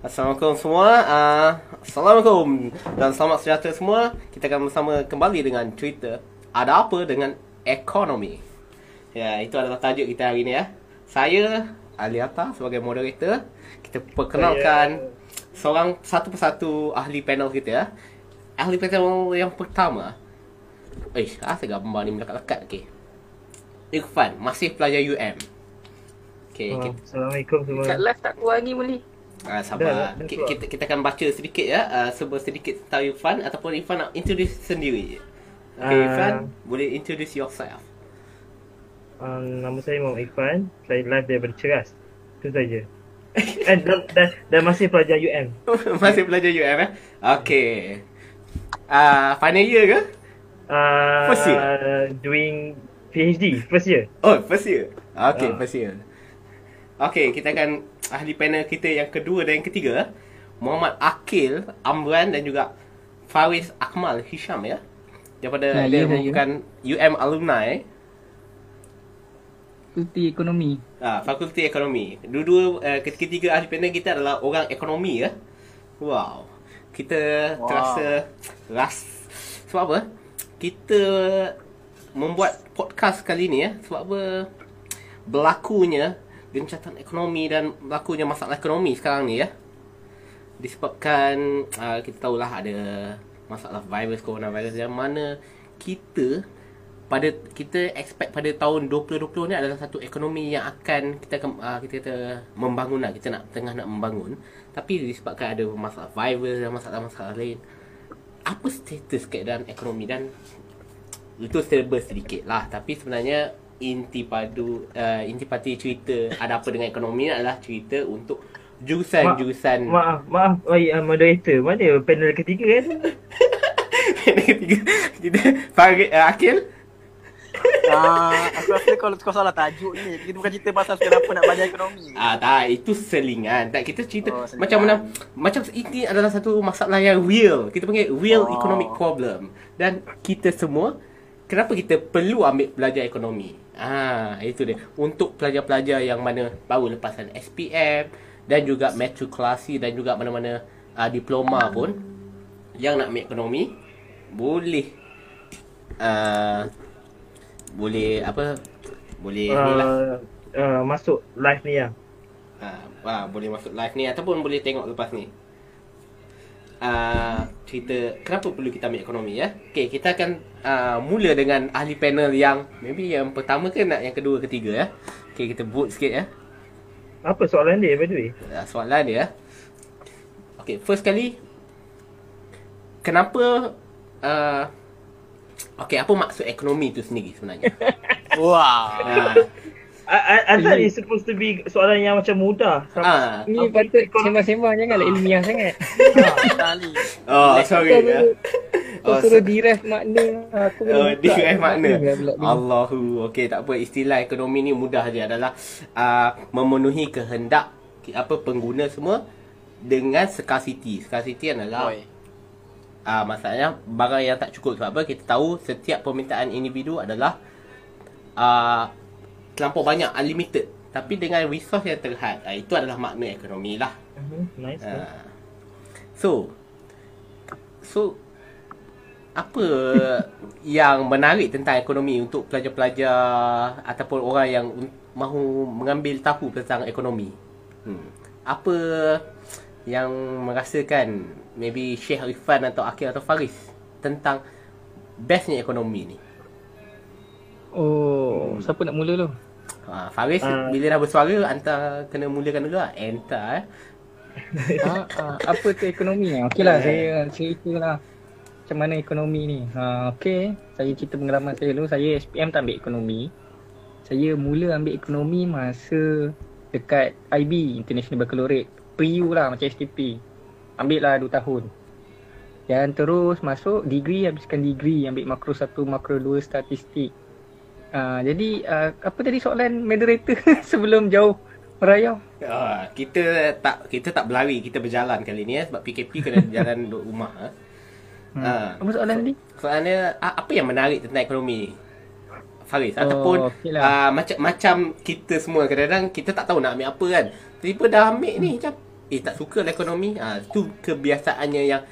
Assalamualaikum semua. Uh, Assalamualaikum dan selamat sejahtera semua. Kita akan bersama kembali dengan cerita ada apa dengan ekonomi. Ya, itu adalah tajuk kita hari ini ya. Saya Aliata sebagai moderator. Kita perkenalkan Saya... seorang satu persatu ahli panel kita ya. Ahli panel yang pertama. Eh, asal gambar ni melekat-lekat okey. Irfan, masih pelajar UM. Okay, oh, kita... Assalamualaikum semua. Kat live tak keluar lagi boleh. Uh, sabar. Dah, kita, kita, kita akan baca sedikit ya. Uh, sebuah sedikit tentang Irfan ataupun Irfan nak introduce sendiri. Okay, uh, Irfan, boleh introduce yourself. Um, nama saya Muhammad Irfan. Saya live daripada Ceras. Itu saja. eh, dan, dan, dan masih pelajar UM. masih pelajar UM eh? Okay. Uh, final year ke? Uh, first year? Doing PhD, first year. Oh, first year. Okay, uh. first year. Okay, kita akan ahli panel kita yang kedua dan yang ketiga Muhammad Akil Amran dan juga Faris Akmal Hisham ya daripada nah, dia ya, merupakan ya. UM alumni Fakulti Ekonomi. Ah, Fakulti Ekonomi. Dua-dua uh, ketiga ahli panel kita adalah orang ekonomi ya. Wow. Kita wow. terasa ras sebab apa? Kita membuat podcast kali ni ya sebab apa? Berlakunya gencatan ekonomi dan berlakunya masalah ekonomi sekarang ni ya. Disebabkan uh, kita tahulah ada masalah virus coronavirus yang mana kita pada kita expect pada tahun 2020 ni adalah satu ekonomi yang akan kita uh, kita kata membangun lah. Kita nak tengah nak membangun. Tapi disebabkan ada masalah virus dan masalah-masalah lain apa status keadaan ekonomi? Dan itu serba sedikit lah. Tapi sebenarnya inti padu uh, inti pati cerita ada apa dengan ekonomi adalah cerita untuk jurusan-jurusan maaf maaf oi uh, moderator mana panel ketiga kan panel ketiga kita Farid uh, Akil Ah, aku rasa kalau kau salah tajuk ni. Kita bukan cerita pasal kenapa nak belajar ekonomi. Ah, tak, itu selingan. Tak kita cerita oh, macam mana macam ini adalah satu masalah yang real. Kita panggil real oh. economic problem. Dan kita semua kenapa kita perlu ambil belajar ekonomi? Ah, itu dia. Untuk pelajar-pelajar yang mana baru lepasan SPM dan juga matrikulasi dan juga mana-mana uh, diploma pun yang nak ambil ekonomi boleh uh, boleh apa boleh uh, uh, masuk live ni ya. Ah, uh, boleh masuk live ni ataupun boleh tengok lepas ni. Uh, cerita kenapa perlu kita ambil ekonomi ya. Okey, kita akan uh, mula dengan ahli panel yang maybe yang pertama ke nak yang kedua ketiga ya. Okey, kita vote sikit ya. Apa soalan dia by the way? Uh, soalan dia. Okey, first kali kenapa uh, Okey, apa maksud ekonomi tu sendiri sebenarnya? wow. Uh, I, I thought it's supposed to be soalan yang macam mudah. Ah, ni patut sembang-sembang janganlah ilmiah sangat. oh, sorry. Ya. Kau oh, suruh diref makna aku Oh, diref makna. Allahu. Okey, tak apa. Istilah ekonomi ni mudah je adalah uh, memenuhi kehendak apa pengguna semua dengan scarcity. Scarcity adalah uh, masalahnya barang yang tak cukup sebab apa kita tahu setiap permintaan individu adalah uh, terlampau banyak unlimited tapi dengan resource yang terhad uh, itu adalah makna ekonomi lah uh-huh. nice, uh, so so apa yang menarik tentang ekonomi untuk pelajar-pelajar ataupun orang yang mahu mengambil tahu tentang ekonomi hmm. apa yang merasakan maybe Syekh Rifan atau Akil atau Faris tentang bestnya ekonomi ni Oh, hmm. siapa nak mula tu? Ha, Faris uh, bila dah bersuara Anta kena mulakan dulu lah Enta eh. Ha, ha, Apa tu ekonomi? Ni Okey lah saya cerita lah Macam mana ekonomi ni. Ha, Okey Saya cerita pengalaman saya dulu. Saya SPM tak ambil ekonomi. Saya mula ambil ekonomi masa Dekat IB International Baccalaureate Pre-U lah macam STP Ambil lah 2 tahun. Dan terus masuk degree Habiskan degree Ambil makro 1 makro 2 statistik Uh, jadi uh, apa tadi soalan moderator sebelum jauh merayau? Uh, kita tak kita tak berlari, kita berjalan kali ni ya sebab PKP kena jalan duduk rumah. Uh. Hmm. Uh, apa soalan so, tadi? Soalannya uh, apa yang menarik tentang ekonomi? Faris oh, ataupun okay lah. uh, macam macam kita semua kadang-kadang kita tak tahu nak ambil apa kan. Tiba dah ambil ni macam eh tak suka lah ekonomi ah tu kebiasaannya yang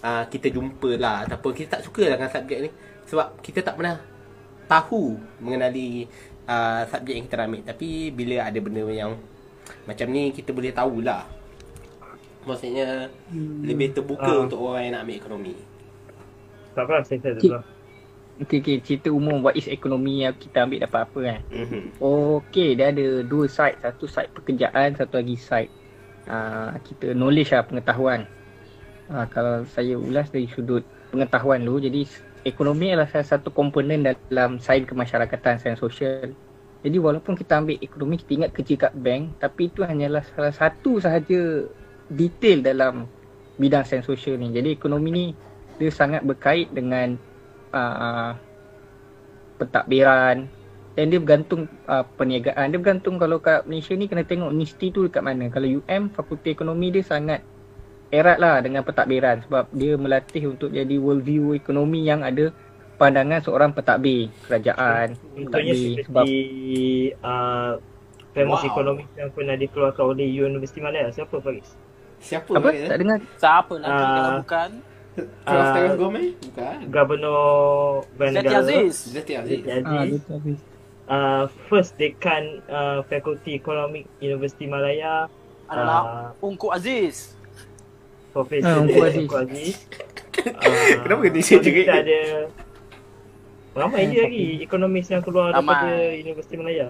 ah, kita jumpa lah ataupun kita tak suka lah dengan subjek ni sebab kita tak pernah tahu mengenali ah, subjek yang kita nak ambil tapi bila ada benda yang macam ni kita boleh tahulah maksudnya hmm. lebih terbuka Ah. untuk orang yang nak ambil ekonomi Tak apa, saya tak Cik. tahu. Okay, okay. Cerita umum what is ekonomi yang kita ambil dapat apa kan. mhm Okay, dia ada dua side. Satu side pekerjaan, satu lagi side uh, kita knowledge lah, pengetahuan. Uh, kalau saya ulas dari sudut pengetahuan dulu, jadi ekonomi adalah salah satu komponen dalam sains kemasyarakatan, sains sosial. Jadi walaupun kita ambil ekonomi, kita ingat kerja kat bank, tapi itu hanyalah salah satu sahaja detail dalam bidang sains sosial ni. Jadi ekonomi ni dia sangat berkait dengan uh, pentadbiran, dan dia bergantung uh, perniagaan. Dia bergantung kalau kat Malaysia ni kena tengok universiti tu dekat mana. Kalau UM, Fakulti Ekonomi dia sangat erat lah dengan pentadbiran sebab dia melatih untuk jadi world view ekonomi yang ada pandangan seorang pentadbir kerajaan, pentadbir sebab seperti uh, famous Wow. economics yang pernah dikeluarkan oleh Universiti Malaya. Siapa Faris? siapa apa? panggil Tak dengar. Siapa lagi Ah. kalau bukan. Ah. Tengah Gomez? Bukan. Governor Van Zeti. Aziz. Zeti Aziz. Zeti Ah, Aziz. betul habis. Uh, first dekan uh, Fakulti Ekonomi Universiti Malaya adalah uh, Ungku Aziz. Profesor. Ungku Aziz. Ah, Kenapa kena share so kita juga? ada ramai je lagi ekonomis yang keluar daripada Ramai. Universiti Malaya.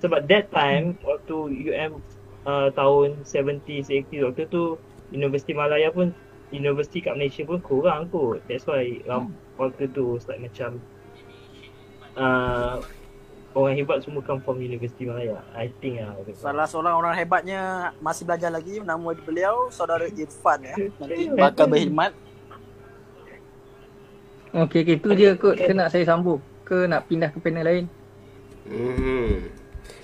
Sebab that time waktu UM uh, tahun 70s 80s waktu tu Universiti Malaya pun universiti kat Malaysia pun kurang kot. That's why ram, waktu tu start macam uh, orang hebat semua come from Universiti Malaya. I think lah. tu. Salah seorang orang hebatnya masih belajar lagi nama beliau saudara Irfan ya. Nanti bakal berkhidmat. Okey, okey. Tu je kot. Ke nak saya sambung? Ke nak pindah ke panel lain? Hmm.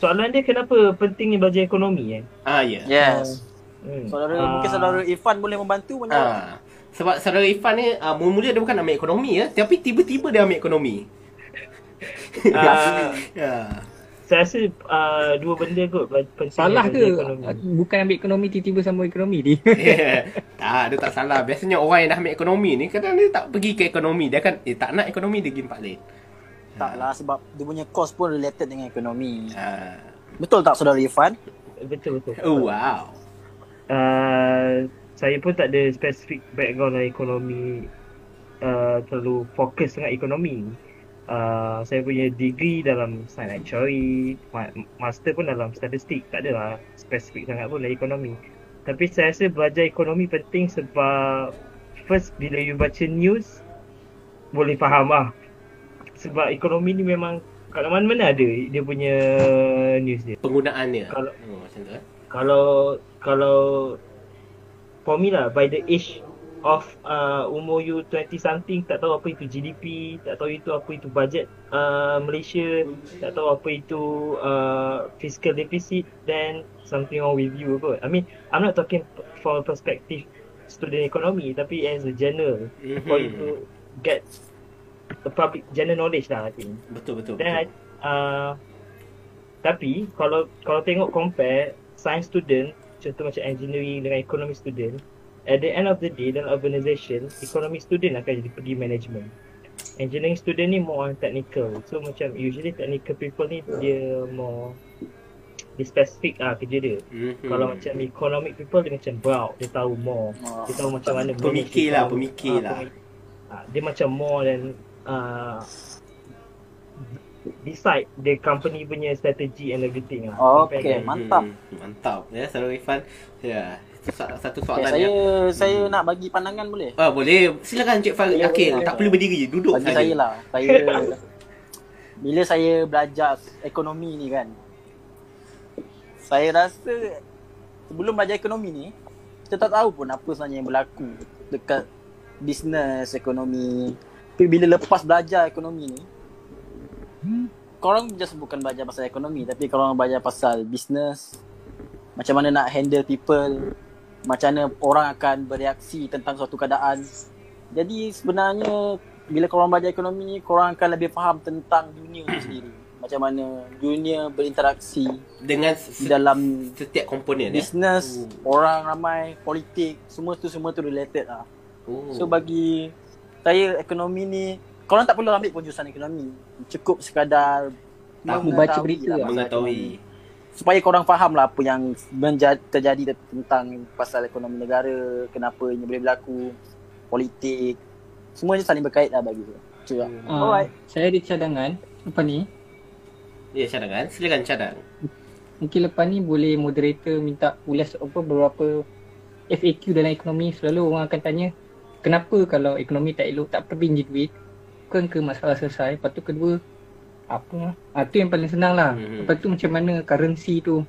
Soalan dia kenapa pentingnya belajar ekonomi eh? Ah ya. Yes. Hmm. Saudara Ah, mungkin saudara Irfan boleh membantu menjawab. Ah. Sebab saudara Irfan ni uh, mula-mula dia bukan ambil ekonomi ya, tapi tiba-tiba dia ambil ekonomi. Ah, ya. saya rasa uh, dua benda kot Salah ke? ekonomi. Bukan ambil ekonomi tiba-tiba sambung ekonomi ni. tak, dia tak salah. Biasanya orang yang dah ambil ekonomi ni kadang dia tak pergi ke ekonomi. Dia kan eh tak nak ekonomi dia pergi tempat lain. Taklah sebab dia punya course pun related dengan ekonomi. Ah. Betul tak saudara Irfan? Betul betul. Oh wow. Uh, saya pun tak ada spesifik background dalam ekonomi uh, terlalu fokus dengan ekonomi. Uh, saya punya degree dalam science actuary, ma- master pun dalam statistik. Tak adalah spesifik sangat pun dalam ekonomi. Tapi saya rasa belajar ekonomi penting sebab first bila you baca news boleh faham lah. Sebab ekonomi ni memang kat mana-mana ada dia punya news dia. Penggunaannya. Kalau- oh, macam tu eh. kalau kalau for me lah by the age of uh, umur you 20 something tak tahu apa itu GDP tak tahu itu apa itu budget uh, Malaysia tak tahu apa itu uh, fiscal deficit then something wrong with you kot I mean I'm not talking for perspective student economy tapi as a general for you to get the public general knowledge lah I think Betul betul. Then I, betul. uh, tapi kalau kalau tengok compare science student contoh macam engineering dengan economy student at the end of the day dalam organisation economy student akan jadi pergi management engineering student ni more on technical so macam usually technical people ni dia more dia specific lah kerja dia Mhm. kalau macam economic people dia macam broad dia tahu more Oh. dia tahu macam mana Pemikir lah, pemikir ah, lah. Ah, dia macam more than uh, decide the company punya strategy and everything lah. Okay, Compare kan. mantap. Hmm, mantap. Ya, saudara Irfan. Ya, itu sa- satu Okay, soalan saya yang saya nak bagi pandangan boleh? Ah, boleh. Silakan Cik Farid Ya, Akil. boleh. Tak perlu berdiri, duduk Bagi saja. saya lah. Saya bila saya belajar ekonomi ni kan. Saya rasa sebelum belajar ekonomi ni kita tak tahu pun apa sebenarnya yang berlaku dekat bisnes ekonomi. Tapi bila lepas belajar ekonomi ni korang just bukan belajar pasal ekonomi tapi korang belajar pasal bisnes macam mana nak handle people macam mana orang akan bereaksi tentang suatu keadaan jadi sebenarnya bila korang belajar ekonomi ni korang akan lebih faham tentang dunia tu sendiri macam mana dunia berinteraksi Dengan di se- dalam setiap komponen ya. business, orang ramai, politik, semua tu semua tu related lah. Oh. So bagi saya ekonomi ni korang tak perlu ambil pun jurusan ekonomi. Cukup sekadar Tahu mengetahui baca berita lah lah. mengetahui. Supaya korang faham lah apa yang menja- terjadi tentang pasal ekonomi negara, kenapa ini boleh berlaku, politik. Semuanya saling berkait lah bagi saya. Itu lah. Ah, Alright. saya ada cadangan. Lepas ni, Ya cadangan, silakan cadang. mungkin lepas ni boleh moderator minta ulas apa beberapa FAQ dalam ekonomi selalu orang akan tanya kenapa kalau ekonomi tak elok tak pergi duit bukan ke masalah selesai lepas tu kedua apa ah, tu yang paling senang lah Mhm. lepas tu macam mana currency tu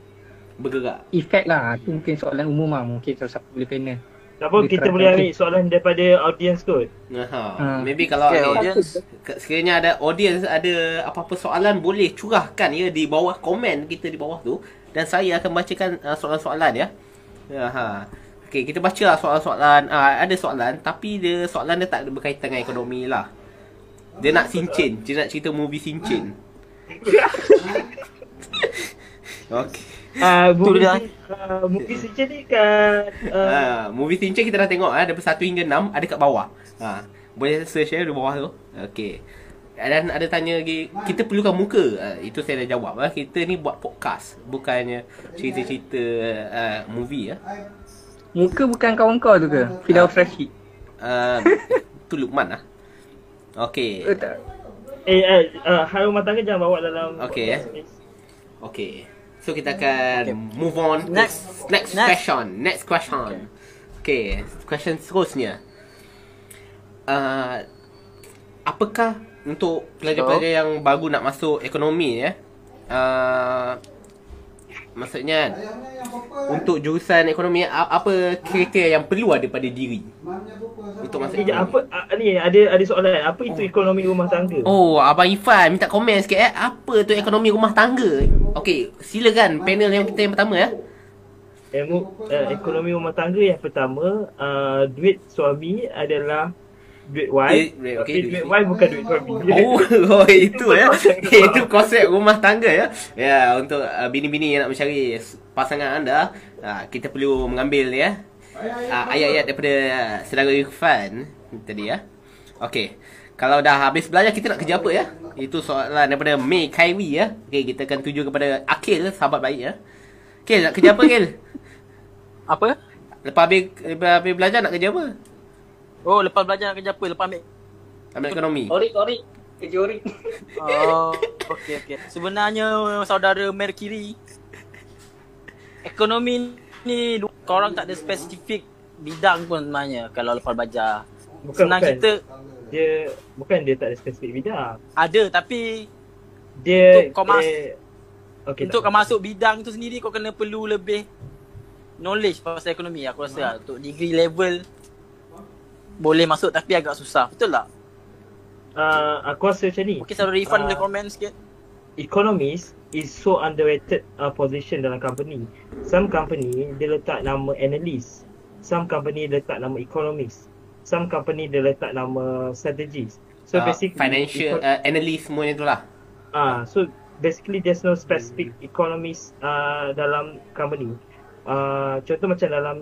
Bergerak. effect lah tu mungkin soalan umum lah mungkin kalau siapa boleh panel Tak apa, Boleh kita boleh ambil soalan daripada audience kot. Aha. Ha. Maybe kalau Okay, okay, audience. sekiranya ada audience ada apa-apa soalan boleh curahkan ya di bawah komen kita di bawah tu dan saya akan bacakan uh, soalan-soalan ya. Ha. Okey, kita bacalah soalan-soalan. Ah ada soalan tapi dia soalan dia tak berkaitan dengan ekonomi lah. Dia nak sincin, dia nak cerita movie sincin. Okey. Ah, Tu movie, dia. uh, movie Sinchan ni kat uh, Ha, movie Sinchan kita dah tengok ah daripada 1 hingga 6 ada kat bawah. Ha, boleh search ya di bawah tu. Okey. Dan ada tanya lagi, kita perlukan muka. Uh, itu saya dah jawab. Uh. Kita ni buat podcast. Bukannya cerita-cerita uh, movie. Uh. muka bukan kawan kau tu ke Firdaus Rashid Uh, tu Lukman lah. Okey. eh, tak eh, eh uh, hal rumah tangga jangan bawa dalam Okey, eh. Okey. So kita akan Okay. move on to Next. next Next. question. Next question. Okey, question seterusnya. Uh, apakah untuk pelajar-pelajar yang baru nak masuk ekonomi ya? Uh, maksudnya kan, untuk jurusan ekonomi apa kriteria yang perlu ada pada diri untuk masuk Eh, jap, ekonomi? apa uh, ni ada ada soalan apa itu ekonomi rumah tangga? Oh, Abang Ifan minta komen sikit eh. Apa tu ekonomi rumah tangga? Okey, silakan panel yang kita yang pertama ya. Ilmu uh, ekonomi rumah tangga yang pertama uh, duit suami adalah duit wife. Duit- duit, Tapi duit wife bukan duit suami. Oh, oh itu ya. itu konsep rumah tangga ya. Ya, untuk uh, bini-bini yang nak mencari pasangan anda, uh, kita perlu mengambil ya uh, ayat-ayat daripada uh, saudara Irfan tadi ya. Okey. Kalau dah habis belajar kita nak kerja apa ya? Itu soalan daripada May Kaiwi ya. Okey, kita akan tuju kepada Akil, sahabat baik ya. Akil, nak kerja apa Akil? Apa? Lepas habis, lepas habis belajar nak kerja apa? Oh, lepas belajar nak kerja apa? Lepas ambil Ambil ekonomi. Orik Orik kerja Orik Oh, okey okey. Sebenarnya saudara Mercury ekonomi ni korang tak ada spesifik bidang pun sebenarnya kalau lepas belajar. Bukan, Senang bukan. kita Dia bukan dia tak ada spesifik bidang. ada tapi Dia Untuk kau mas- dia, okay, untuk kau masuk bidang tu sendiri kau kena perlu lebih knowledge pasal ekonomi aku rasa lah. Untuk degree level boleh masuk tapi agak susah. Betul tak? uh, aku rasa macam ni. Okey saudara Irfan Ah. boleh komen sikit. economist is so underrated uh, position dalam company. Some company dia letak nama analyst. Some company letak nama economist. Some company dia letak nama strategist. So Uh, basically financial eco- uh, analyst semuanya tu lah. Ah, so basically there's no specific economist uh, dalam company. Uh, contoh macam dalam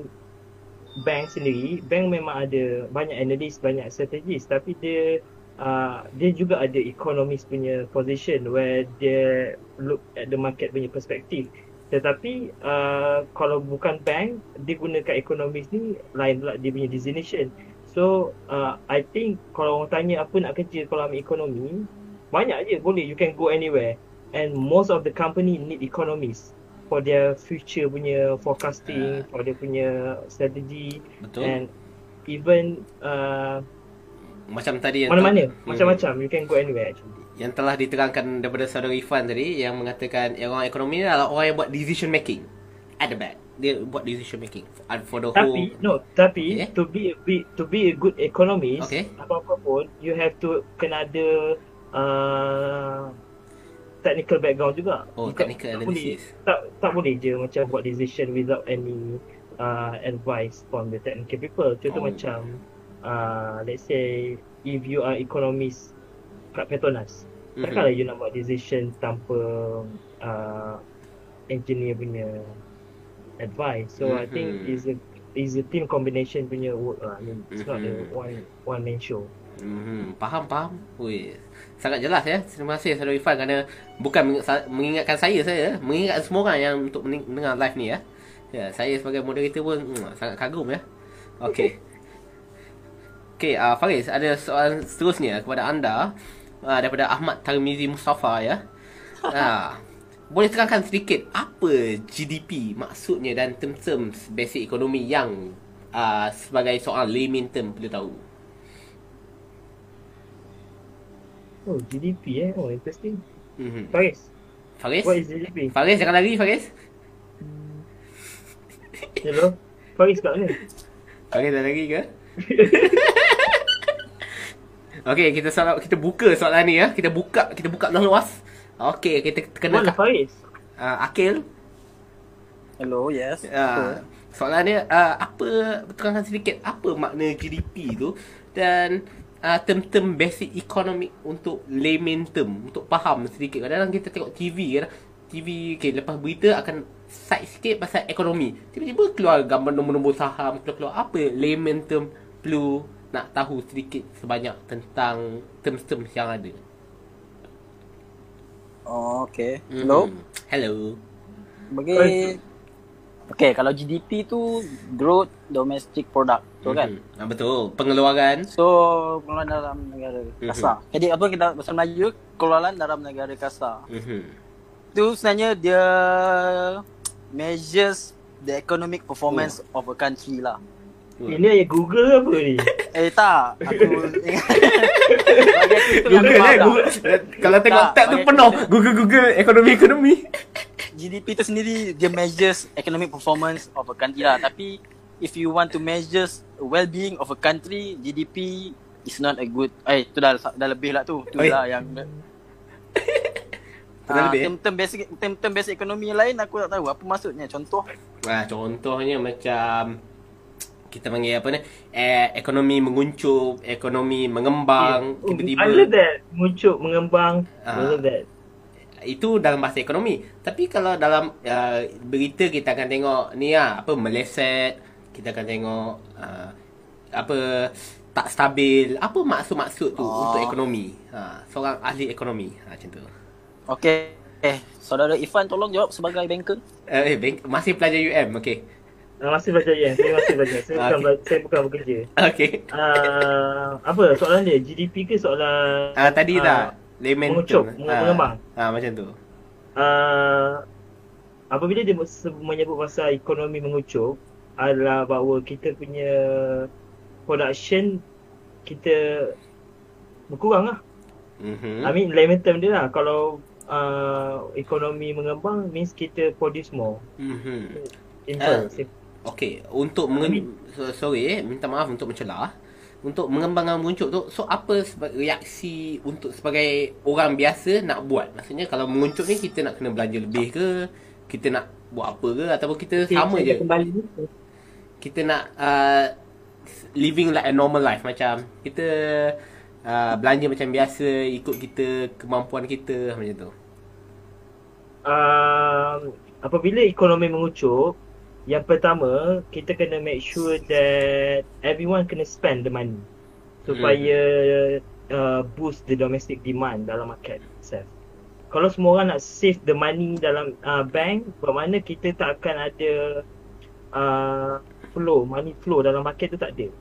bank sendiri, bank memang ada banyak analyst, banyak strategist tapi dia uh, dia juga ada economist punya position where dia look at the market punya perspektif. Tetapi uh, kalau bukan bank, dia gunakan economist ni lain pula dia punya designation. So uh, I think kalau orang tanya apa nak kerja kalau ambil ekonomi, banyak je boleh you can go anywhere and most of the company need economists for their future punya forecasting for their punya strategy Betul. and even uh, Macam tadi yang mana-mana Hmm. macam-macam you can go anywhere actually yang telah diterangkan daripada saudara Ifan tadi yang mengatakan yang orang ekonomi ni adalah orang yang buat decision making at the back dia buat decision making for, for the tapi whole no tapi Okay. to be a be, to be a good economist Okay. apa-apa pun you have to kena ada uh, technical background juga Oh, Bukan- technical tak boleh, analysis. tak tak boleh je macam buat decision without any uh, advice from the technical people contoh Oh. macam uh, let's say if you are economist kat Petronas Takkanlah you nak buat decision tanpa uh, engineer punya advice. So I think Mhm. is a is a team combination punya work lah. I mean, it's not a Mhm. one one man show. Hmm, faham faham. Wih, sangat jelas ya. Terima kasih Saudara Irfan kerana bukan mengingat- mengingatkan saya saya, mengingatkan semua orang yang untuk mendengar live ni ya. Ya, saya sebagai moderator pun hmm, sangat kagum ya. Okey. Okey, uh, Faris ada soalan seterusnya kepada anda uh, daripada Ahmad Tarmizi Mustafa ya. Uh, boleh terangkan sedikit apa GDP maksudnya dan term-terms basic ekonomi yang uh, sebagai soal layman term perlu tahu. Oh, GDP eh. Oh, interesting. Mhm. Faris, Faris? what is GDP? Faris jangan lari Faris. Hello? Faris kat mana? Faris dah lari ke? Okey, kita soal kita buka soalan ni ya. Kita buka kita buka luas. Okey, kita kena Mana Faris? uh, Akil. Hello, yes. Uh, soalan dia uh, apa terangkan sedikit apa makna GDP tu dan uh, term-term basic economic untuk layman term untuk faham sedikit. Kadang-kadang kita tengok TV kan. TV okay, lepas berita akan side sikit pasal ekonomi. Tiba-tiba keluar gambar nombor-nombor saham, keluar-keluar apa layman term perlu nak tahu sedikit sebanyak tentang term-term yang ada. Oh, okay. Hello. Mhm. Hello. Bagi Okay, kalau GDP tu growth domestic product, betul kan? Mhm. Ah, betul. Pengeluaran. So, pengeluaran dalam negara Mhm. kasar. Jadi apa kita bahasa Melayu, pengeluaran dalam negara kasar. Mhm. Tu sebenarnya dia measures the economic performance Oh. of a country lah. Ini ayat Google ke apa ni? Eh tak, aku tu Google eh. Google. Kalau tengok Tak, tab tu penuh kita- Google Google ekonomi ekonomi. GDP tu sendiri dia measures economic performance of a country lah. Tapi if you want to measure well-being of a country, GDP is not a good. Eh, tu dah dah lebih lah tu. Tu Oi. lah yang Ah, lebih, eh? term-term basic term-term basic ekonomi lain aku tak tahu apa maksudnya. Contoh Ah contohnya macam kita panggil apa ni? Eh, ekonomi menguncup, ekonomi mengembang, Oh, I tiba-tiba love that. Muncul, mengembang. I Ah. love that. Itu dalam bahasa ekonomi. Tapi kalau dalam uh, berita kita akan tengok ni lah, apa meleset, kita akan tengok uh, apa tak stabil. Apa maksud-maksud tu Oh. untuk ekonomi? Ha, seorang ahli ekonomi. Ha, macam tu. Okay. Eh, saudara Ifan tolong jawab sebagai banker. Eh, eh bank, masih pelajar UM, okey. Ah, masih belajar ya. Saya masih belajar. Saya bukan Okay. saya bukan bekerja. Okey. Ah, apa soalan dia? GDP ke soalan Ah tadi ah, dah layman mengucup, term. menge- mengembang. Ah macam tu. Ah, apabila dia menyebut pasal ekonomi mengucup adalah bahawa kita punya production kita berkurang lah. Mhm. I mean layman term dia lah. Kalau uh, ekonomi mengembang means kita produce more. Mhm. Simple. Ah. Sim- Okey, untuk mengen so, sorry eh, minta maaf untuk mencelah. Untuk mengembangkan menguncup tu, so apa reaksi untuk sebagai orang biasa nak buat? Maksudnya kalau menguncup ni kita nak kena belanja lebih ke? Kita nak buat apa ke ataupun kita Okay, sama je? Kembali. Kita nak uh, living like a normal life macam kita uh, belanja macam biasa ikut kita kemampuan kita macam tu. um, apabila ekonomi mengucup, yang pertama kita kena make sure that everyone kena spend the money supaya uh, boost the domestic demand dalam market itself. Kalau semua orang nak save the money dalam uh, bank, bermakna kita tak akan ada uh, flow, money flow dalam market tu tak ada.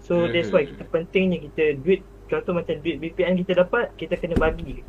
So that's why kita pentingnya kita duit contoh macam duit BPN kita dapat, kita kena bagi.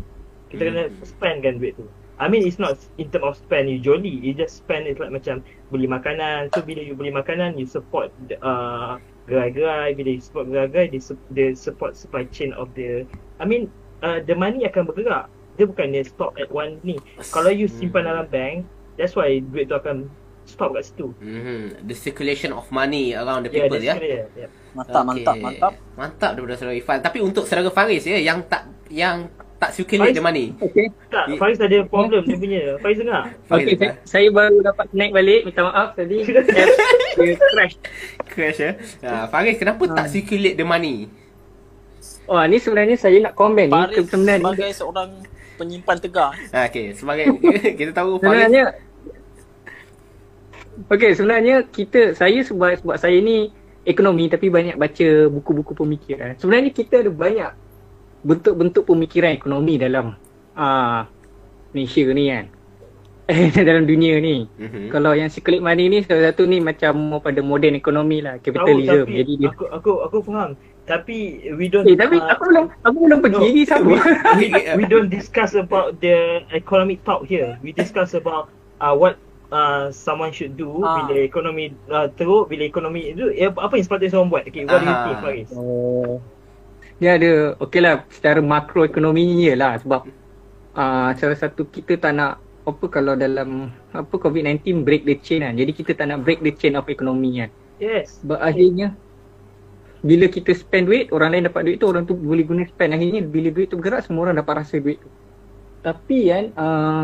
Kita kena Hmm. spend kan duit tu. I mean it's not in term of spend usually. You just spend it like macam beli makanan. So bila you beli makanan, you support the, uh, gerai-gerai. Bila you support gerai-gerai, they, su- they support supply chain of the I mean uh, the money akan bergerak. Dia bukan dia stop at one ni. Kalau you simpan dalam bank, that's why duit tu akan stop kat situ. Mhm. The circulation of money around the Yeah, people ya. yeah. yeah. Mantap, Okey. mantap, mantap. Mantap daripada saudara Ifan. Tapi untuk saudara Faris ya yang tak yang tak circulate Faris- the money. Okay. Tak, Faiz ada problem dia punya. Faiz dengar? Faris Okay, saya, saya baru dapat connect balik. Minta maaf tadi. Dia crash. crash ya. Ha, Faris kenapa tak circulate the money? Wah, ni sebenarnya saya nak komen ni. Faris Sebenarnya sebagai seorang penyimpan tegar. Ha, okay, sebagai kita tahu Faris Sebenarnya Okay, sebenarnya kita saya sebab sebab saya ni ekonomi tapi banyak baca buku-buku pemikiran. Sebenarnya kita ada banyak bentuk-bentuk pemikiran ekonomi dalam ah Malaysia ni kan. dalam dunia ni. Mhm. Kalau yang secret money ni salah satu ni macam pada modern ekonomi lah, Tahu capitalism. tapi Jadi dia aku aku aku faham. Tapi we don't Eh, tapi uh, aku belum aku belum pergi no. lagi sama. we, we don't discuss about the economic talk here. We discuss about uh, what uh, someone should do Ah. bila ekonomi uh, teruk, bila ekonomi itu eh, apa yang sepatutnya seorang buat. Okay, what do you think, Faris? Oh. Dia ada okey lah secara makroekonomi ni lah sebab uh, salah satu kita tak nak apa kalau dalam apa COVID-19 break the chain kan. Jadi kita tak nak break the chain of ekonomi kan. Yes. Sebab akhirnya bila kita spend duit, orang lain dapat duit tu, orang tu boleh guna spend. Akhirnya bila duit tu bergerak, semua orang dapat rasa duit tu. Tapi kan, uh,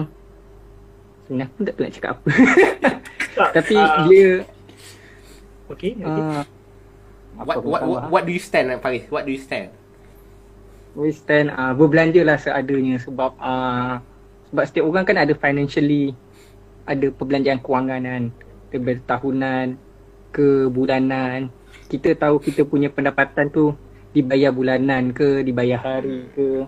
sebenarnya aku tak tahu nak cakap apa. Tak, Tapi uh, dia, okay, okay. uh, what, what, what, what do you stand Faris? What do you stand? We stand uh, berbelanja lah seadanya sebab uh, sebab setiap orang kan ada financially ada perbelanjaan kewangan kan daripada tahunan ke bulanan kita tahu kita punya pendapatan tu dibayar bulanan ke dibayar hari ke.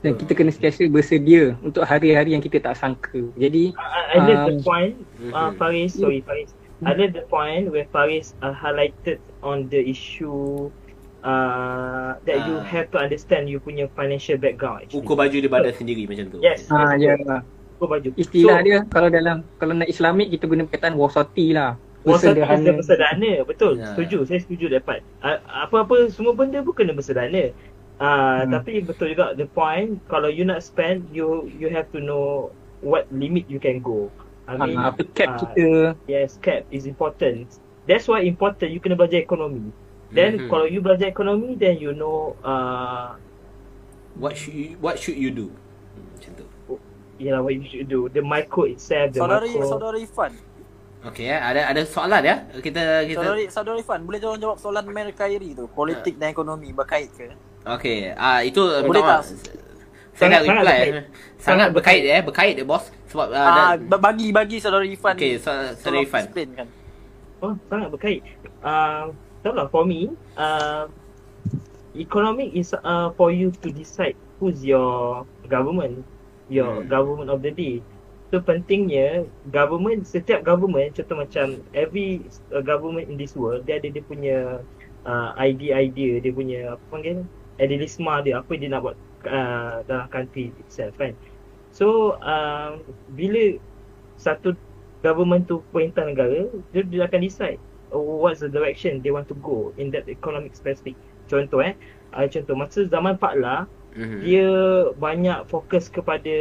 Dan kita kena sentiasa bersedia untuk hari-hari yang kita tak sangka. Jadi I, I love the um, point, uh. Faris, sorry Faris. I love the point where Faris uh, highlighted on the issue uh, that you Ah. have to understand you punya financial background actually. Ukur baju dia badan sendiri macam tu. Yes. ah yes, ya Ukur baju. istilah so, dia kalau dalam kalau nak islamik kita guna perkataan wasati lah Wasat is bersederhana bersederhana Betul Ya. Setuju Saya setuju dapat uh, Apa-apa Semua benda pun kena bersederhana uh, Hmm. Tapi betul juga The point Kalau you nak spend You you have to know What limit you can go I mean Ah, apa cap ah, kita Yes cap is important That's why important You kena belajar ekonomi Then Mhm. kalau you belajar ekonomi Then you know uh, What should you, what should you do? Macam tu. Yalah what you should do The micro itself The Saudari macro saudari Ifan. Okay, eh, ada ada soalan ya? Kita kita Saudari saudari Ifan, boleh tolong jawab soalan Mel Khairi tu. Politik dan ekonomi berkait ke? Okay, ah itu Boleh minta tak? Saya Sangat- nak sangat reply. berkait. Sangat, Sangat berkait eh, berkait eh bos. Sebab uh, Ah, dan, ba- bagi bagi saudari Ifan. Tolong Saudara Ifan. explain kan. Oh, sangat berkait. Uh, tahu lah, for me, uh, economic is uh, for you to decide who's your government, your Hmm. government of the day. So pentingnya government, setiap government, contoh macam every uh, government in this world, dia ada dia punya uh, idea-idea, dia punya apa panggil, idealisma dia, apa dia nak buat uh, dalam country itself kan. So uh, bila satu government tu perintah negara, dia, dia akan decide what's the direction they want to go in that economic specific. Contoh eh, uh, contoh masa zaman Pak La, Mhm. dia banyak fokus kepada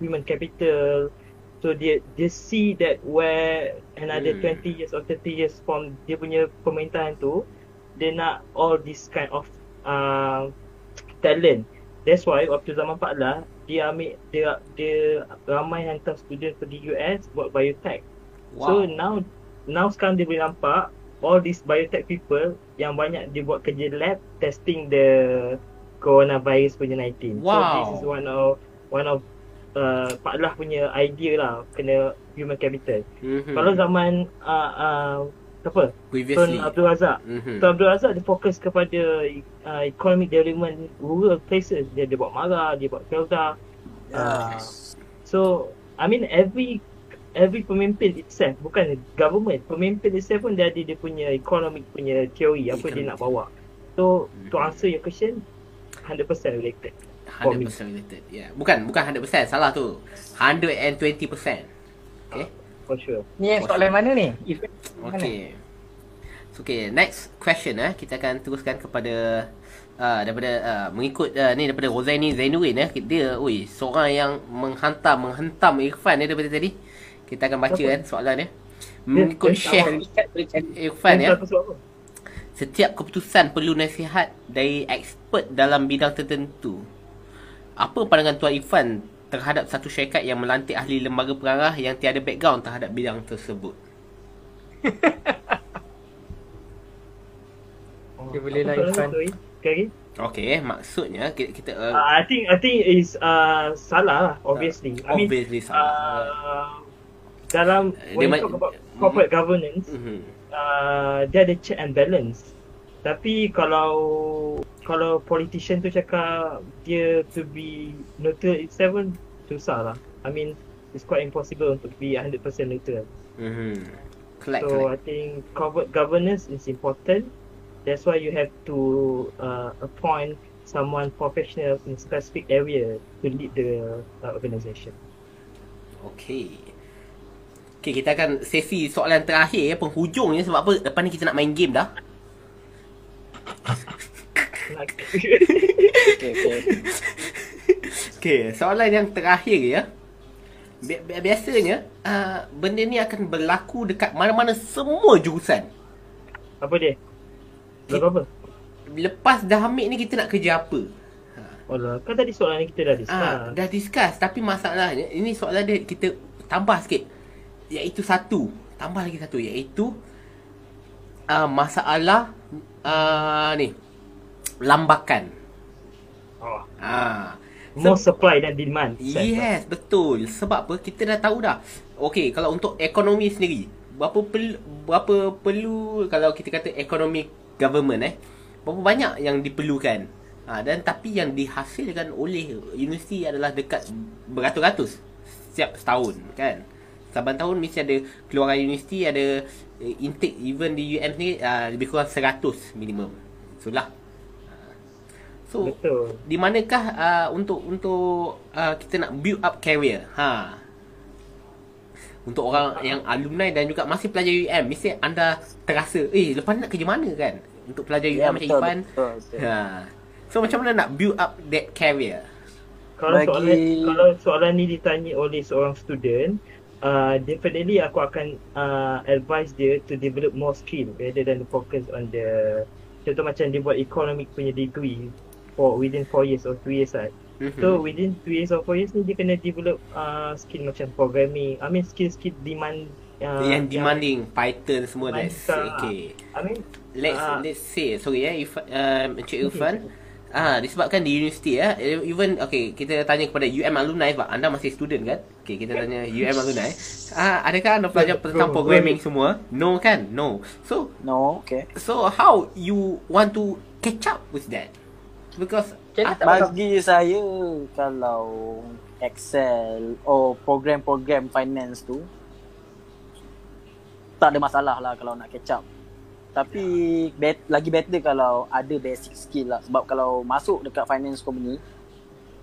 human capital. So dia dia see that where another Hmm. 20 years or 30 years from dia punya pemerintahan tu, dia nak all this kind of uh, talent. That's why waktu zaman Pak La, dia ambil dia dia ramai hantar student pergi US buat biotech. So now now sekarang dia boleh nampak all these biotech people yang banyak dia buat kerja lab testing the coronavirus punya 19. So Wow. this is one of one of uh, Pak Lah punya idea lah kena human capital. Mhm. Kalau zaman uh, uh, apa? previously. Tun Abdul Razak. Mhm. Tun Abdul Razak dia fokus kepada uh, economic development rural places. Dia dia buat Mara, dia buat Felda. Uh, So I mean every every pemimpin itself bukan government pemimpin itself pun dia ada dia punya economic punya teori apa dia Economic. nak bawa. So to answer your question 100% related. for me. 100% related. Yeah. Bukan bukan 100% salah tu. 120%. Okay. For sure. Ni yang soalan mana ni? Okay. So, okay, next question eh kita akan teruskan kepada uh, daripada uh, mengikut uh, ni daripada Rozaini Zainuddin eh dia oi seorang yang menghantam menghentam Irfan ni daripada tadi. Kita akan baca kan soalan dia. Mengikut Syekh. Irfan ya. Setiap keputusan perlu nasihat dari expert dalam bidang tertentu. Apa pandangan Tuan Irfan terhadap satu syarikat yang melantik ahli lembaga pengarah yang tiada background terhadap bidang tersebut? Okay, boleh lah, Irfan. Sekali. Okay, maksudnya kita, kita uh, Uh, I think I think is uh, salah lah, obviously. I mean, obviously salah. uh, dalam Dia when ma- you talk about corporate governance, Mhm. uh, dia ada check and balance. Tapi kalau kalau politician tu cakap dia to be neutral itself pun susah lah. I mean, it's quite impossible untuk be 100% neutral. Mhm. Collect, So collect. I think corporate governance is important. That's why you have to uh, appoint someone professional in specific area to lead the uh, organization. Okay. Okay, kita akan sesi soalan terakhir ya, penghujungnya sebab apa? Lepas ni kita nak main game dah. Okay, okay. Okay, soalan yang terakhir ya. Bi- bi- Biasanya, uh, benda ni akan berlaku dekat mana-mana semua jurusan. apa dia? Lagu apa? Lepas dah ambil ni kita nak kerja apa? Oh lah, kan tadi soalan ni kita dah discuss. Ah, dah discuss tapi masalahnya ini soalan dia kita tambah sikit. Iaitu satu, tambah lagi satu iaitu uh, masalah uh, ni lambakan. Oh. Ah. More supply dan demand. Yes, betul. Sebab apa? Kita dah tahu dah. Okey, kalau untuk ekonomi sendiri, berapa perlu berapa perlu kalau kita kata ekonomi government eh, berapa banyak yang diperlukan? Ha, dan tapi yang dihasilkan oleh universiti adalah dekat beratus-ratus setiap setahun kan. Saban tahun mesti ada keluaran universiti ada eh, intake even di UM ni uh, lebih kurang 100 minimum. So lah. So Betul. di manakah uh, untuk untuk uh, kita nak build up career? Ha. Untuk orang yang alumni dan juga masih pelajar UM, mesti anda terasa, eh lepas ni nak kerja mana kan? Untuk pelajar UM Ya, macam betul, Ipan. betul, betul. Ha. So macam mana nak build up that career? Kalau Bagi- soalan kalau soalan ni ditanya oleh seorang student, uh, definitely aku akan uh, advise dia to develop more skill rather than focus on the contoh macam dia buat economic punya degree for within 4 years or 2 years lah. So within 2 years or 4 years ni dia kena develop uh, skill macam programming. I mean skill-skill demand uh, yang demanding Python semua that's Mantap. okay. I mean Let's Ah. let's say sorry ya if um, Encik Irfan ah disebabkan di universiti ya. Even okay kita tanya kepada UM alumni sebab anda masih student kan? Okay kita tanya UM alumni. Ah adakah anda belajar tentang programming semua? No kan? No. So No, okay. so how you want to catch up with that? Because Okay, ah, tak. Bagi saya kalau Excel or program-program finance tu tak ada masalah lah kalau nak catch up. Tapi bet, lagi better kalau ada basic skill lah sebab kalau masuk dekat finance company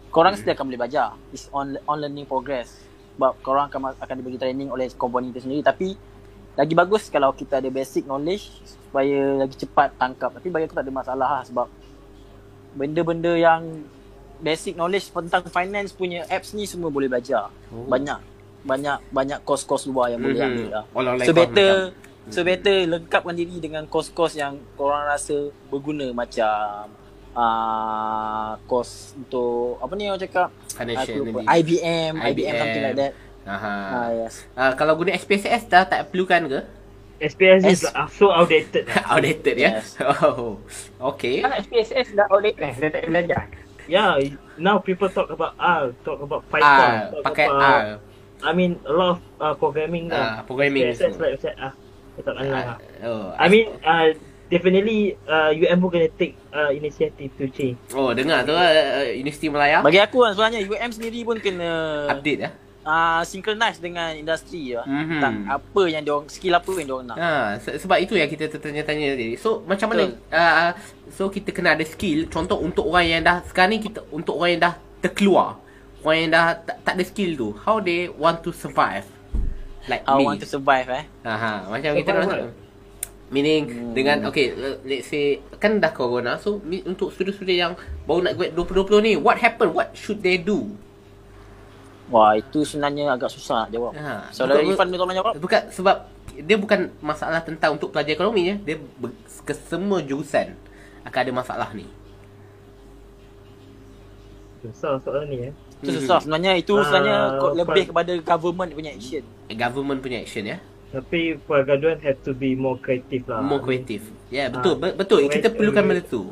korang hmm. akan boleh belajar. It's on on learning progress. Sebab korang akan akan diberi training oleh company itu sendiri tapi lagi bagus kalau kita ada basic knowledge supaya lagi cepat tangkap. Tapi bagi aku tak ada masalah lah sebab benda-benda yang basic knowledge tentang finance punya apps ni semua boleh belajar. Oh. Banyak banyak banyak kos-kos luar yang boleh Mhm. ambil lah. All So better macam- so better lengkapkan diri dengan kos-kos yang korang rasa berguna macam uh, kos untuk apa ni orang cakap financial Aku lupa. analysis. IBM, IBM something like that. Aha. Ah yes. Ah, kalau guna SPSS dah tak perlukan ke? SPS is S- uh, so outdated. Outdated ya. Yes. Oh. Okay. Anak SPSS dah outdated dah tak belajar. Yeah, now people talk about R, talk about Python, Ah, talk pakai about, R. I mean a lot of uh, programming Ah, lah. programming CSS semua. like ah, tak pandang lah. Oh. I mean uh, definitely uh, UM pun kena take uh, initiative to change. Oh, dengar tu uh, Universiti Melaya Bagi aku kan sebenarnya UM sendiri pun kena update ya. uh, synchronize dengan industri lah. Mhm. Tentang apa yang diorang, skill apa yang diorang nak. Ha, se- sebab itu yang kita tertanya-tanya tadi. So, macam mana uh, so kita kena ada skill. Contoh untuk orang yang dah sekarang ni kita untuk orang yang dah terkeluar. Orang yang dah tak, tak ada skill tu, how they want to survive? Like I me. want to survive eh. Ha, ha, macam kita Survive nak Meaning hmm. dengan okay le- let's say kan dah corona so untuk student-student yang baru nak grad 2020 ni what happen what should they do? Wah, itu sebenarnya agak susah nak jawab. Ha, Saudara betul- Irfan boleh tolong jawab? Bukan sebab dia bukan masalah tentang untuk pelajar ekonomi ya. Dia ber- ke semua jurusan akan ada masalah ni. Susah soalan ni eh. Itu susah sebenarnya itu Ah, sebenarnya lebih kepada government punya action. Government punya action ya. Tapi pergaduhan have to be more creative lah. More kreatif. Ya, betul. Ah. Be- betul. Kita Creative. perlukan benda tu.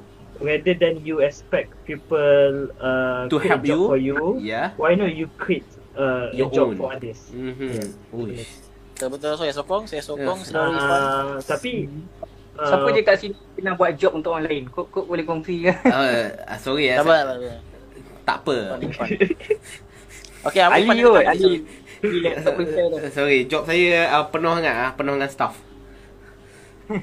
rather than you expect people uh, To help you. for you, Yeah. why not you create uh, Your a job own. for others? Mhm. Uish. Betul-betul saya sokong, saya sokong Irfan. Uh, tapi uh, Siapa je kat sini pernah buat job untuk orang lain? Kok kok boleh kongsi ke? Uh, sorry ya. Tak apa. Okey, apa Ali kot, nak Ali. Laptop tu. Sorry, job saya uh, penuh sangat ah, penuh dengan staff.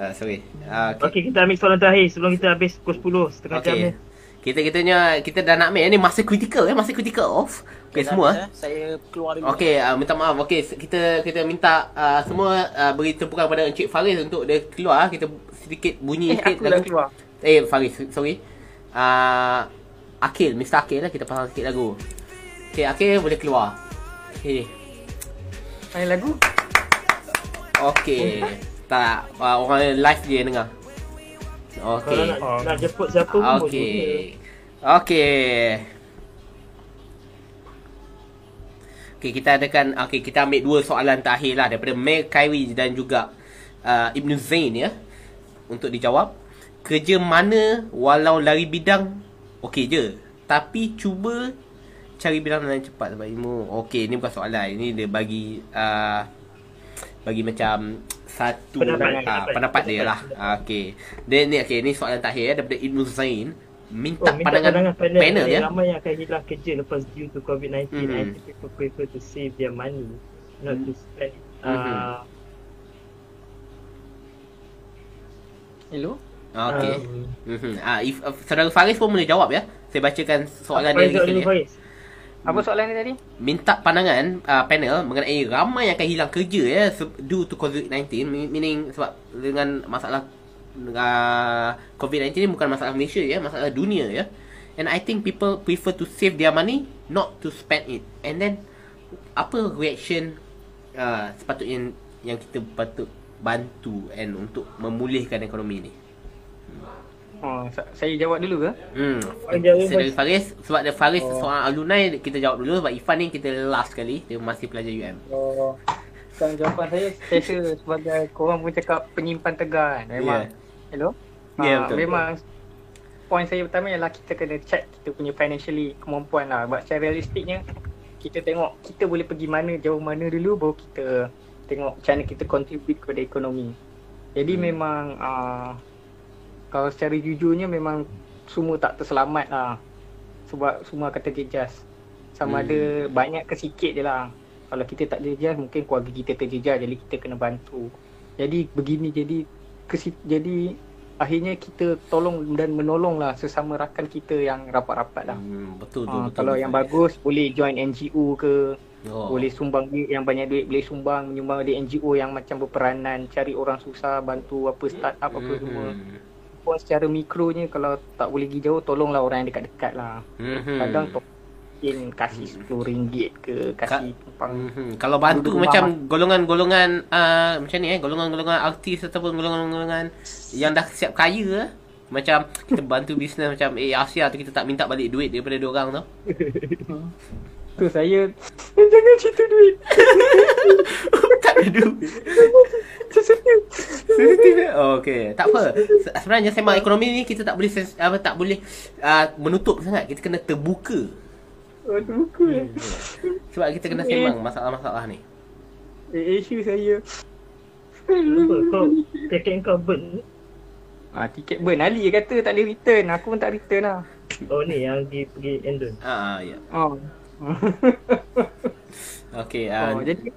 uh, sorry. Uh, okay. Okay, kita ambil soalan terakhir sebelum kita habis pukul 10 setengah jam ni. okay. Kita kitanya kita dah nak ambil ni masa kritikal ya, masa kritikal off. Okay, Dah semua. habis, eh? Saya keluar dulu. Okey, uh, minta maaf. Okey, kita kita minta uh, semua uh, beri tumpukan kepada Encik Faris untuk dia keluar. Kita sedikit bunyi Eh, sikit aku dah keluar. Eh, Faris, sorry. Uh, Akil, Mr. Akil lah kita pasang sikit lagu. Okey, Akil boleh keluar. Okey. Main lagu? Okey. Tak, uh, orang live je dengar. Kalau Okey. nak, nak jemput siapa pun boleh. Okey. Okey. Okey, kita adakan okey, kita ambil dua soalan terakhir lah daripada Mel Kairi dan juga uh, Ibn Zain ya untuk dijawab. Kerja mana walau lari bidang okey je. Tapi cuba cari bidang lain cepat sebab ilmu. Okey, ni bukan soalan. Ini dia bagi uh, bagi macam satu Pendapat, pendapat, pendapat. dia lah. Ah, Okey. Dia ni okey, ni soalan terakhir ya daripada Ibn Zain. Minta, Oh, minta pandangan, pandangan panel, panel ya. Ramai yang akan hilang kerja lepas due to COVID-19 Mhm. and people prefer to save their money not to spend. Mhm. Uh, Hello? Ah, Okey. um, Mhm. Ah, if uh, saudara Faris pun boleh jawab ya. Saya bacakan soalan Faris dia ya. Faris. Apa soalan dia tadi? Minta pandangan uh, panel mengenai ramai yang akan hilang kerja ya due to COVID-19 Me- meaning sebab dengan masalah uh, COVID-19 ni bukan masalah Malaysia ya, masalah dunia ya. And I think people prefer to save their money not to spend it. And then apa reaction uh, sepatutnya yang kita patut bantu and untuk memulihkan ekonomi ni? Oh, sa- saya jawab dulu ke? Hmm. Saya dari Faris sebab dia Faris Oh. soal alumni kita jawab dulu sebab Ifan ni kita last kali dia masih pelajar UM. Oh, sekarang jawapan saya saya sebagai korang pun cakap penyimpan tegar kan. Memang. Hello? Ya, yeah, Ah, betul. Memang point saya pertama ialah kita kena check kita punya financially kemampuan lah. Sebab secara realistiknya kita tengok kita boleh pergi mana jauh mana dulu baru kita tengok macam mana kita contribute kepada ekonomi. Jadi Hmm. memang uh, kalau secara jujurnya memang semua tak terselamat lah. Sebab semua akan terjejas. Sama Hmm. ada banyak ke sikit je lah. Kalau kita tak terjejas mungkin keluarga kita terjejas jadi kita kena bantu. Jadi begini jadi kesi, jadi akhirnya kita tolong dan menolong lah sesama rakan kita yang rapat-rapat lah. Hmm, betul tu Ha, betul. kalau betul. yang bagus boleh join NGO ke, oh. boleh sumbang duit yang banyak duit boleh sumbang menyumbang di NGO yang macam berperanan cari orang susah bantu apa start up apa semua. Pun secara mikronya kalau tak boleh pergi jauh tolonglah orang yang dekat-dekat lah. Mhm. Kadang tu mungkin kasih RM10 ke kasih tumpang Mhm. Kalau bantu macam golongan-golongan uh, macam ni eh, golongan-golongan artis ataupun golongan-golongan yang dah siap kaya eh. Macam kita bantu bisnes macam eh Asia tu kita tak minta balik duit daripada dia orang tu. tu saya jangan cerita duit. tak ada duit. Sensitif. Sensitif eh? Oh, okay. Tak apa. Se- Sebenarnya sembang ekonomi ni kita tak boleh apa tak boleh uh, menutup sangat. Kita kena terbuka. Aduh buku eh. Sebab kita kena sembang masalah-masalah ni. Eh, Isu saya. Apa kau tiket kau burn? Ah, tiket burn. Ali kata tak boleh return. Aku pun tak return lah. Oh ni yang pergi pergi Endon. Ah, ya. Oh. Okay. Uh, oh, jadi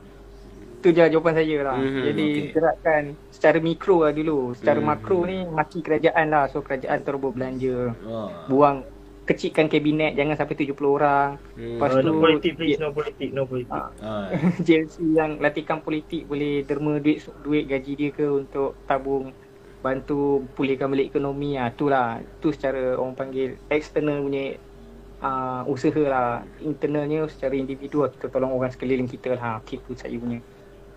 tu je jawapan saya lah. Mhm, jadi okey. gerakkan secara mikro lah dulu. Secara Mhm. makro ni maki kerajaan lah. So kerajaan terus berbelanja. oh. Buang kecilkan kabinet jangan sampai 70 orang. Hmm. Lepas Oh, tu no politik please, no politik, no politik. Ah, Ah. JLC yang latihkan politik boleh derma duit duit gaji dia ke untuk tabung bantu pulihkan balik ekonomi ah itulah tu secara orang panggil external punya uh, usaha lah internalnya secara individu lah, kita tolong orang sekeliling kita lah okay, tu saya punya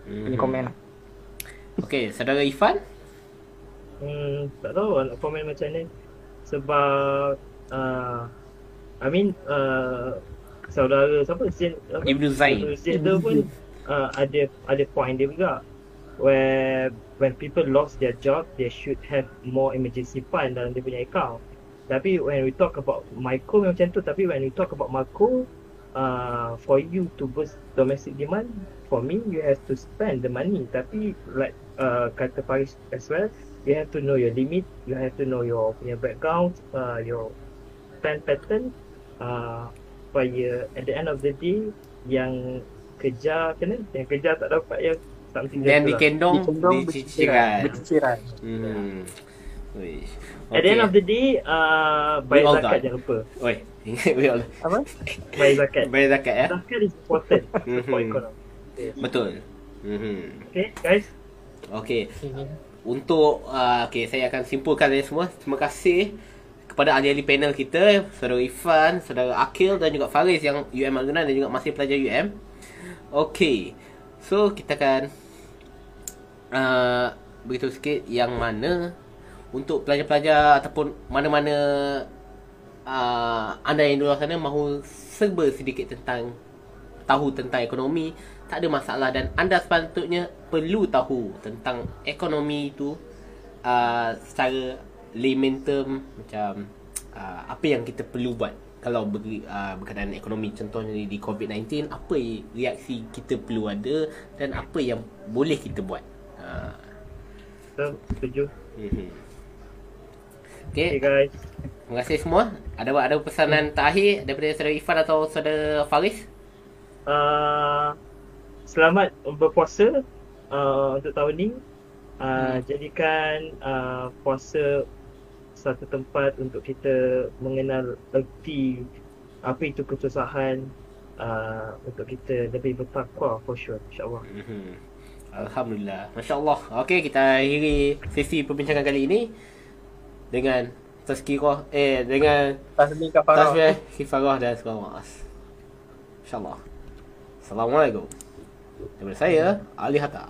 punya Mhm. komen lah Okay, saudara Ifan? Hmm, tak tahu nak komen macam ni sebab uh, I mean uh, saudara siapa Zain apa? Ibnu Zain. Zain tu pun uh, ada ada point dia juga. where when people lost their job, they should have more emergency fund dalam dia punya account. Tapi when we talk about micro memang macam tu, tapi when we talk about macro, uh, for you to boost domestic demand, for me you have to spend the money. Tapi like uh, kata Paris as well, you have to know your limit, you have to know your punya background, uh, your spend pattern, uh, supaya at the end of the day yang kejar kena, yang kejar tak dapat yang something jatuh lah. dikendong, Dikendong diciciran. Berciciran. Hmm. Wish. At the end of the day, uh, bayar zakat die. jangan lupa. Oi, ingat we all. Apa? Bayar zakat. Bayar zakat ya. Zakat is important for Mhm. economy. Betul. Mhm. Okay, guys. Okey. Untuk uh, okay, saya akan simpulkan ini semua. Terima kasih kepada ahli-ahli panel kita, saudara Ifan, saudara Akil dan juga Faris yang UM Alguna dan juga masih pelajar UM. Okey. So, kita akan uh, beritahu sikit yang mana untuk pelajar-pelajar ataupun mana-mana uh, anda yang di luar sana mahu serba sedikit tentang tahu tentang ekonomi tak ada masalah dan anda sepatutnya perlu tahu tentang ekonomi itu uh, secara layman term macam uh, apa yang kita perlu buat kalau ber, uh, berkaitan ekonomi contohnya di COVID-19 apa reaksi kita perlu ada dan apa yang boleh kita buat uh, So, setuju. mhm. Okay, Okay, guys. terima kasih semua. Ada ada pesanan terakhir daripada saudara Ifan atau saudara Faris? Uh, selamat berpuasa uh, untuk tahun ni. Uh, Jadikan uh, puasa satu tempat untuk kita mengenal erti apa itu kesusahan uh, untuk kita lebih bertakwa for sure insyaAllah. Mhm. Alhamdulillah. Masya Allah. Okey, kita akhiri sesi perbincangan kali ini dengan tazkirah eh dengan Tasbih kafarah. tasbih kifarah dan selawat. InsyaAllah. Assalamualaikum. Daripada saya, Ali Hatta.